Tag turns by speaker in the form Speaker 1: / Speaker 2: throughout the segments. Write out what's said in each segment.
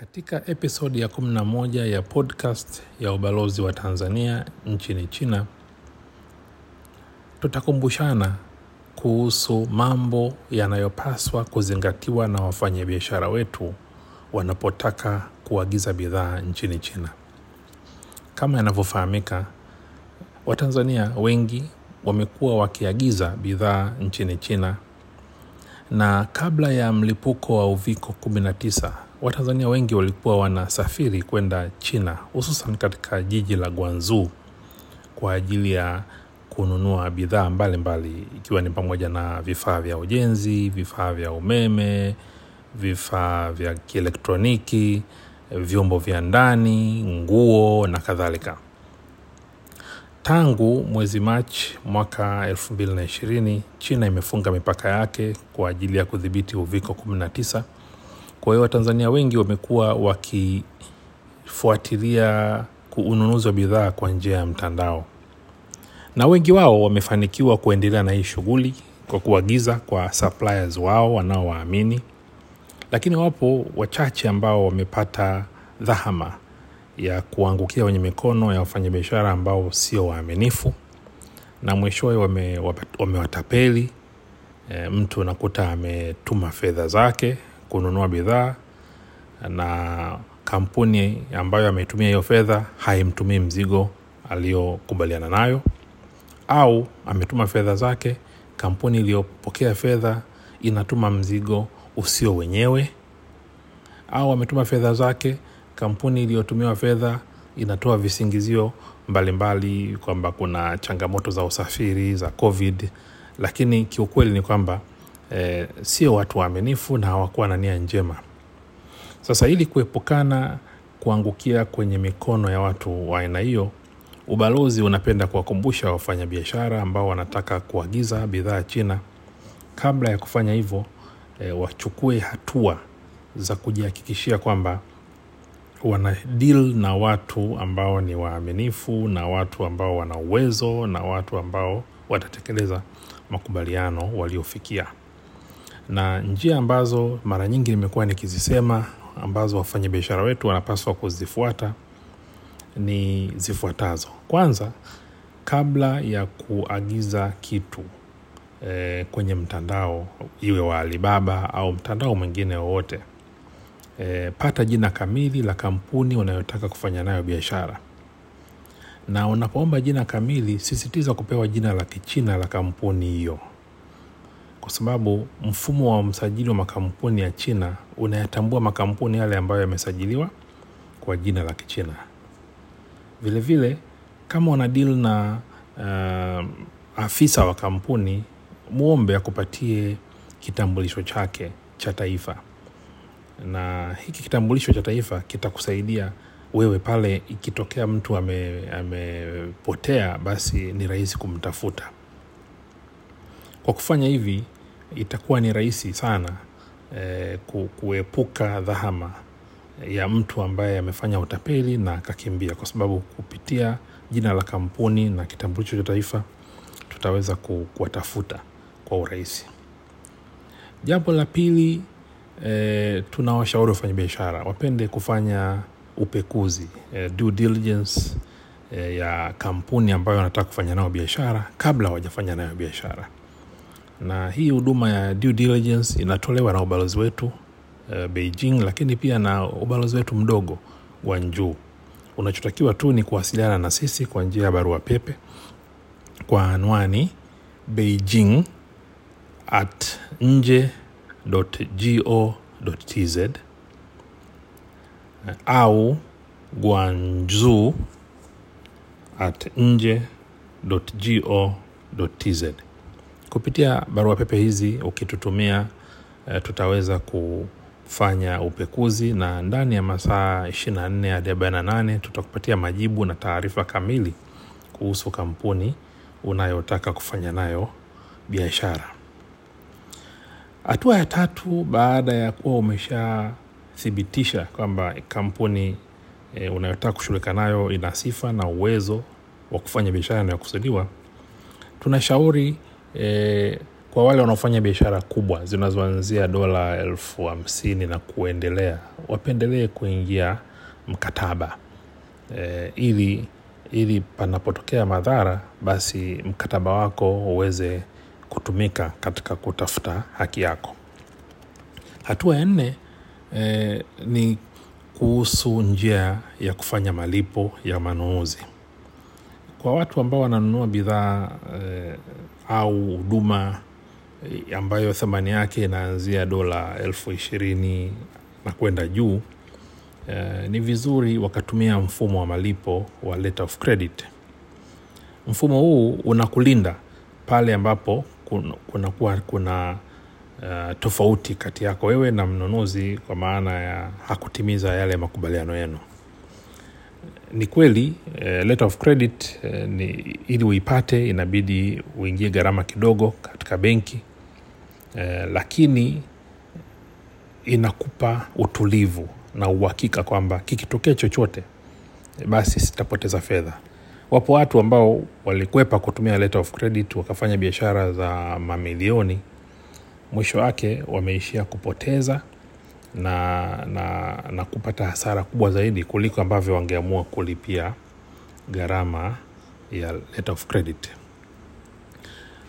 Speaker 1: Katika episodi ya 11 ya podcast ya ubalozi wa Tanzania nchini China, tutakumbushana kuhusu mambo yanayopaswa kuzingatiwa na wafanyabiashara wetu wanapotaka kuagiza bidhaa nchini China. Kama yanavyofahamika, Watanzania wengi wamekuwa wakiagiza bidhaa nchini China na kabla ya mlipuko wa uviko 19 Watanzania wengi walikuwa wanasafiri kwenda China, hususan katika jiji la Guangzhou kwa ajili ya kununua bidhaa mbalimbali, ikiwa ni pamoja na vifaa vya ujenzi, vifaa vya umeme, vifaa vya kielektroniki, vyombo vya ndani, nguo na kadhalika. Tangu mwezi Machi mwaka 2020 China imefunga mipaka yake kwa ajili ya kudhibiti uviko 19. Kwa hiyo Watanzania wengi wamekuwa wakifuatilia ununuzi wa bidhaa kwa njia ya mtandao, na wengi wao wamefanikiwa kuendelea na hii shughuli kwa kuagiza kwa suppliers wao wanaowaamini, lakini wapo wachache ambao wamepata dhahama ya kuangukia kwenye mikono ya wafanyabiashara ambao sio waaminifu. Na mwishowe wamewatapeli. Wame e, mtu unakuta ametuma fedha zake kununua bidhaa na kampuni ambayo ametumia hiyo fedha haimtumii mzigo aliyokubaliana nayo, au ametuma fedha zake, kampuni iliyopokea fedha inatuma mzigo usio wenyewe, au ametuma fedha zake kampuni iliyotumiwa fedha inatoa visingizio mbalimbali kwamba kuna changamoto za usafiri za COVID, lakini kiukweli ni kwamba e, sio watu waaminifu na hawakuwa na nia njema. Sasa ili kuepukana kuangukia kwenye mikono ya watu wa aina hiyo, ubalozi unapenda kuwakumbusha wafanyabiashara ambao wanataka kuagiza bidhaa China, kabla ya kufanya hivyo e, wachukue hatua za kujihakikishia kwamba wana deal na watu ambao ni waaminifu na watu ambao wana uwezo na watu ambao watatekeleza makubaliano waliofikia. Na njia ambazo mara nyingi nimekuwa nikizisema ambazo wafanyabiashara wetu wanapaswa kuzifuata ni zifuatazo. Kwanza, kabla ya kuagiza kitu e, kwenye mtandao iwe wa Alibaba au mtandao mwingine wowote E, pata jina kamili la kampuni unayotaka kufanya nayo biashara, na unapoomba jina kamili, sisitiza kupewa jina la Kichina la kampuni hiyo, kwa sababu mfumo wa msajili wa makampuni ya China unayatambua makampuni yale ambayo yamesajiliwa kwa jina la Kichina. Vilevile vile, kama una deal na uh, afisa wa kampuni, mwombe akupatie kitambulisho chake cha taifa na hiki kitambulisho cha taifa kitakusaidia wewe pale ikitokea mtu amepotea, ame basi ni rahisi kumtafuta. Kwa kufanya hivi itakuwa ni rahisi sana eh, kuepuka dhahama ya mtu ambaye amefanya utapeli na akakimbia, kwa sababu kupitia jina la kampuni na kitambulisho cha taifa tutaweza kuwatafuta kwa urahisi. Jambo la pili E, tunawashauri wafanyabiashara wapende kufanya upekuzi e, due diligence e, ya kampuni ambayo wanataka kufanya nayo biashara kabla hawajafanya nayo biashara. Na hii huduma ya due diligence inatolewa na ubalozi wetu uh, Beijing, lakini pia na ubalozi wetu mdogo Guangzhou. Unachotakiwa tu ni kuwasiliana na sisi kwa njia ya barua pepe kwa anwani beijing at nje go.tz au guanzu at nje.go.tz. Kupitia barua pepe hizi ukitutumia, e, tutaweza kufanya upekuzi na ndani ya masaa 24 hadi 48 tutakupatia majibu na taarifa kamili kuhusu kampuni unayotaka kufanya nayo biashara. Hatua ya tatu, baada ya kuwa umeshathibitisha kwamba kampuni e, unayotaka kushughulika nayo ina sifa na uwezo wa kufanya biashara inayokusudiwa, tunashauri e, kwa wale wanaofanya biashara kubwa zinazoanzia dola elfu hamsini na kuendelea wapendelee kuingia mkataba. E, ili ili panapotokea madhara basi mkataba wako uweze kutumika katika kutafuta haki yako. Hatua ya nne e, ni kuhusu njia ya kufanya malipo ya manunuzi. Kwa watu ambao wananunua bidhaa e, au huduma e, ambayo thamani yake inaanzia dola elfu ishirini na kwenda juu e, ni vizuri wakatumia mfumo wa malipo wa letter of credit. Mfumo huu unakulinda pale ambapo kunakuwa kuna, kuna, kuna uh, tofauti kati yako wewe na mnunuzi kwa maana ya hakutimiza yale makubaliano yenu ni kweli eh, letter of credit eh, ni, ili uipate inabidi uingie gharama kidogo katika benki eh, lakini inakupa utulivu na uhakika kwamba kikitokea chochote basi sitapoteza fedha. Wapo watu ambao walikwepa kutumia letter of credit wakafanya biashara za mamilioni mwisho wake wameishia kupoteza na, na, na kupata hasara kubwa zaidi kuliko ambavyo wangeamua kulipia gharama ya letter of credit.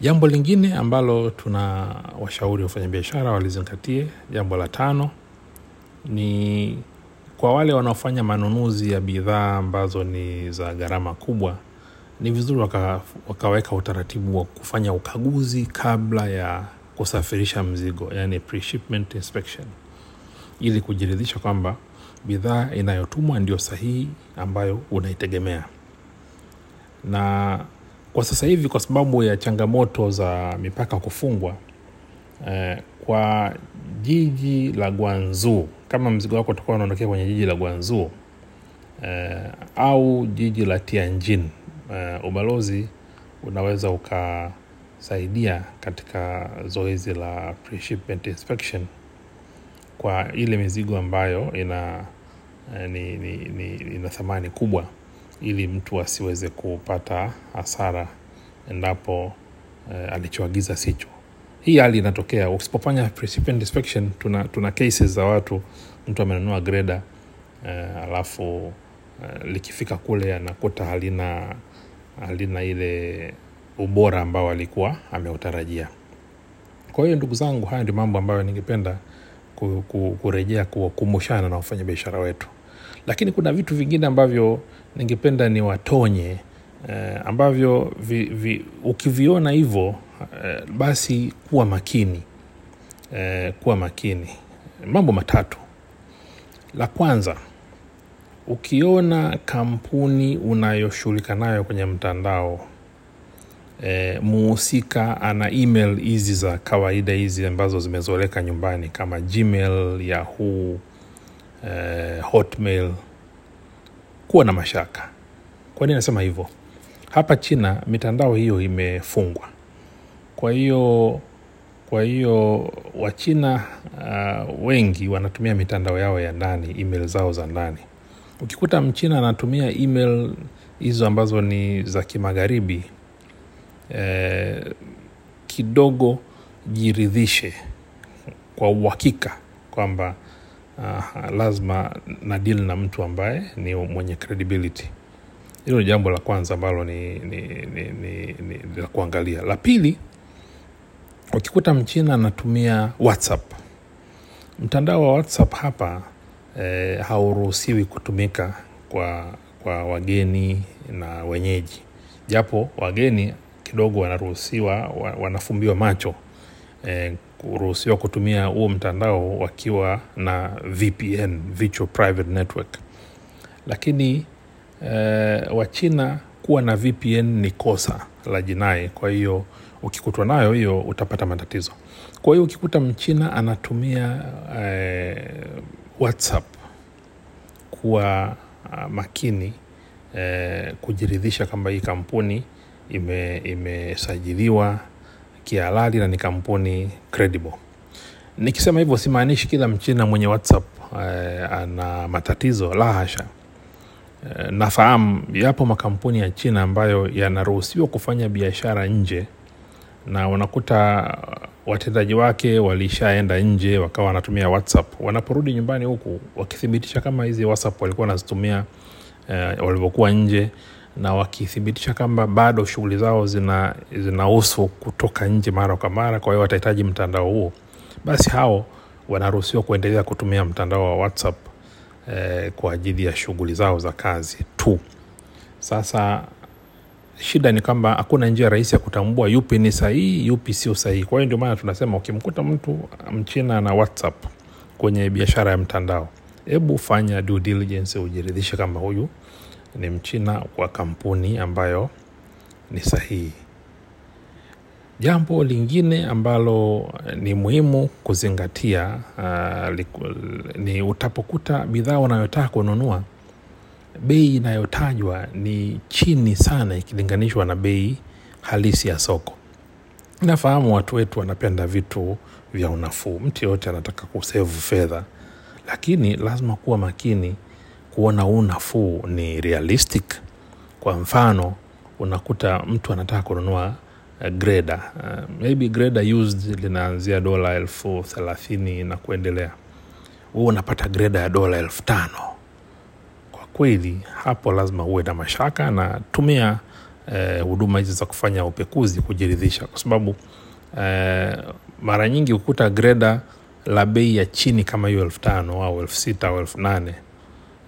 Speaker 1: Jambo lingine ambalo tuna washauri wafanyabiashara walizingatie jambo la tano ni kwa wale wanaofanya manunuzi ya bidhaa ambazo ni za gharama kubwa ni vizuri waka, wakaweka utaratibu wa kufanya ukaguzi kabla ya kusafirisha mzigo yani pre-shipment inspection ili kujiridhisha kwamba bidhaa inayotumwa ndio sahihi ambayo unaitegemea. Na kwa sasa hivi kwa sababu ya changamoto za mipaka kufungwa eh, kwa jiji la gwanzuu kama mzigo wako utakuwa unaondokea kwenye jiji la gwanzuu eh, au jiji la tianjin eh, ubalozi unaweza ukasaidia katika zoezi la pre-shipment inspection kwa ile mizigo ambayo ina eh, ni, ni, ni, ina thamani kubwa ili mtu asiweze kupata hasara endapo eh, alichoagiza sicho. Hii hali inatokea. Usipofanya inspection tuna, tuna cases za watu mtu amenunua greda eh, alafu eh, likifika kule anakuta halina halina ile ubora ambao alikuwa ameutarajia. Kwa hiyo ndugu zangu haya ndio mambo ambayo ningependa kurejea kukumbushana na wafanyabiashara wetu. Lakini kuna vitu vingine ambavyo ningependa ni watonye eh, ambavyo vi, vi, ukiviona hivyo eh, basi kuwa makini eh, kuwa makini. Mambo matatu. La kwanza ukiona kampuni unayoshughulika nayo kwenye mtandao e, muhusika ana email hizi za kawaida hizi ambazo zimezoeleka nyumbani kama gmail yahoo e, hotmail. Kuwa na mashaka. Kwa nini nasema hivyo? Hapa china mitandao hiyo imefungwa. Kwa hiyo kwa hiyo wachina uh, wengi wanatumia mitandao yao ya ndani email zao za ndani. Ukikuta mchina anatumia email hizo ambazo ni za kimagharibi eh, kidogo jiridhishe kwa uhakika kwamba uh, lazima na deal na mtu ambaye ni mwenye credibility. Hilo ni jambo la kwanza ambalo ni, ni, ni, ni, ni la kuangalia. La pili ukikuta mchina anatumia whatsapp. Mtandao wa whatsapp hapa eh, hauruhusiwi kutumika kwa, kwa wageni na wenyeji. Japo wageni kidogo wanaruhusiwa wanafumbiwa macho eh, kuruhusiwa kutumia huo mtandao wakiwa na vpn virtual private network. Lakini eh, wachina kuwa na vpn ni kosa la jinai. Kwa hiyo ukikutwa nayo hiyo utapata matatizo. Kwa hiyo ukikuta mchina anatumia eh, whatsapp kuwa uh, makini eh, kujiridhisha kwamba hii kampuni imesajiliwa ime kihalali na ni kampuni credible. Nikisema hivyo simaanishi kila mchina mwenye whatsapp eh, ana matatizo la hasha. Eh, nafahamu yapo makampuni ya china ambayo yanaruhusiwa kufanya biashara nje na unakuta watendaji wake walishaenda nje wakawa wanatumia whatsapp. Wanaporudi nyumbani huku wakithibitisha kama hizi whatsapp walikuwa wanazitumia eh, walivyokuwa nje na wakithibitisha kwamba bado shughuli zao zina kutoka nje mara kwa mara kwa hiyo watahitaji mtandao huo basi hao wanaruhusiwa kuendelea kutumia mtandao wa whatsapp eh, kwa ajili ya shughuli zao za kazi tu. Sasa shida ni kwamba hakuna njia rahisi ya kutambua yupi ni sahihi yupi sio sahihi. Kwa hiyo ndio maana tunasema ukimkuta mtu mchina na whatsapp kwenye biashara ya mtandao hebu fanya due diligence ujiridhishe kama huyu ni mchina kwa kampuni ambayo ni sahihi. Jambo lingine ambalo ni muhimu kuzingatia uh, liku, ni utapokuta bidhaa unayotaka kununua bei inayotajwa ni chini sana ikilinganishwa na bei halisi ya soko. Nafahamu watu wetu wanapenda vitu vya unafuu. Mtu yoyote anataka kusevu fedha lakini lazima kuwa makini kuona huu nafuu ni realistic. Kwa mfano unakuta mtu anataka kununua uh, greda uh, maybe greda used linaanzia dola elfu thelathini na kuendelea. Huu unapata greda ya dola elfu tano. Kwa kweli hapo lazima uwe na mashaka na tumia huduma eh, hizi za kufanya upekuzi kujiridhisha. Kwa sababu eh, mara nyingi hukuta greda la bei ya chini kama hiyo elfu tano au elfu sita au elfu nane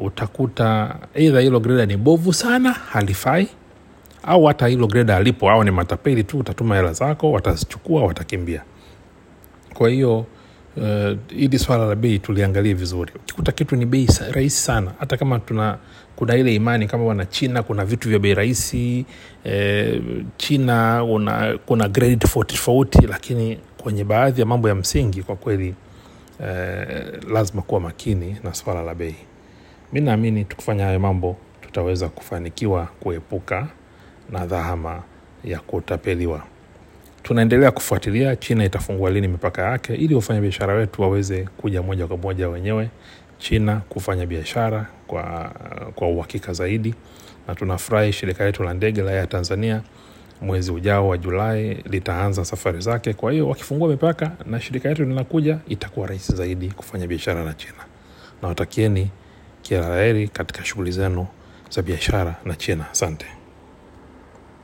Speaker 1: utakuta eidha hilo greda ni bovu sana halifai au hata hilo greda alipo au ni matapeli tu utatuma hela zako watazichukua watakimbia. Kwa hiyo uh, hili swala la bei tuliangalie vizuri. Ukikuta kitu ni bei rahisi sana. Hata kama tuna kuna ile imani kama wana china kuna vitu vya bei rahisi eh, china una, kuna grade tofauti tofauti lakini kwenye baadhi ya mambo ya msingi kwa kweli eh, lazima kuwa makini na swala la bei mi naamini tukifanya hayo mambo tutaweza kufanikiwa kuepuka na dhahama ya kutapeliwa. Tunaendelea kufuatilia china itafungua lini mipaka yake ili wafanya biashara wetu waweze kuja moja kwa moja wenyewe china kufanya biashara kwa, kwa uhakika zaidi. Na tunafurahi shirika letu la ndege la ya tanzania mwezi ujao wa julai litaanza safari zake. Kwa hiyo wakifungua mipaka na shirika letu linakuja itakuwa rahisi zaidi kufanya biashara na china. Na kila la heri katika shughuli zenu za biashara na china asante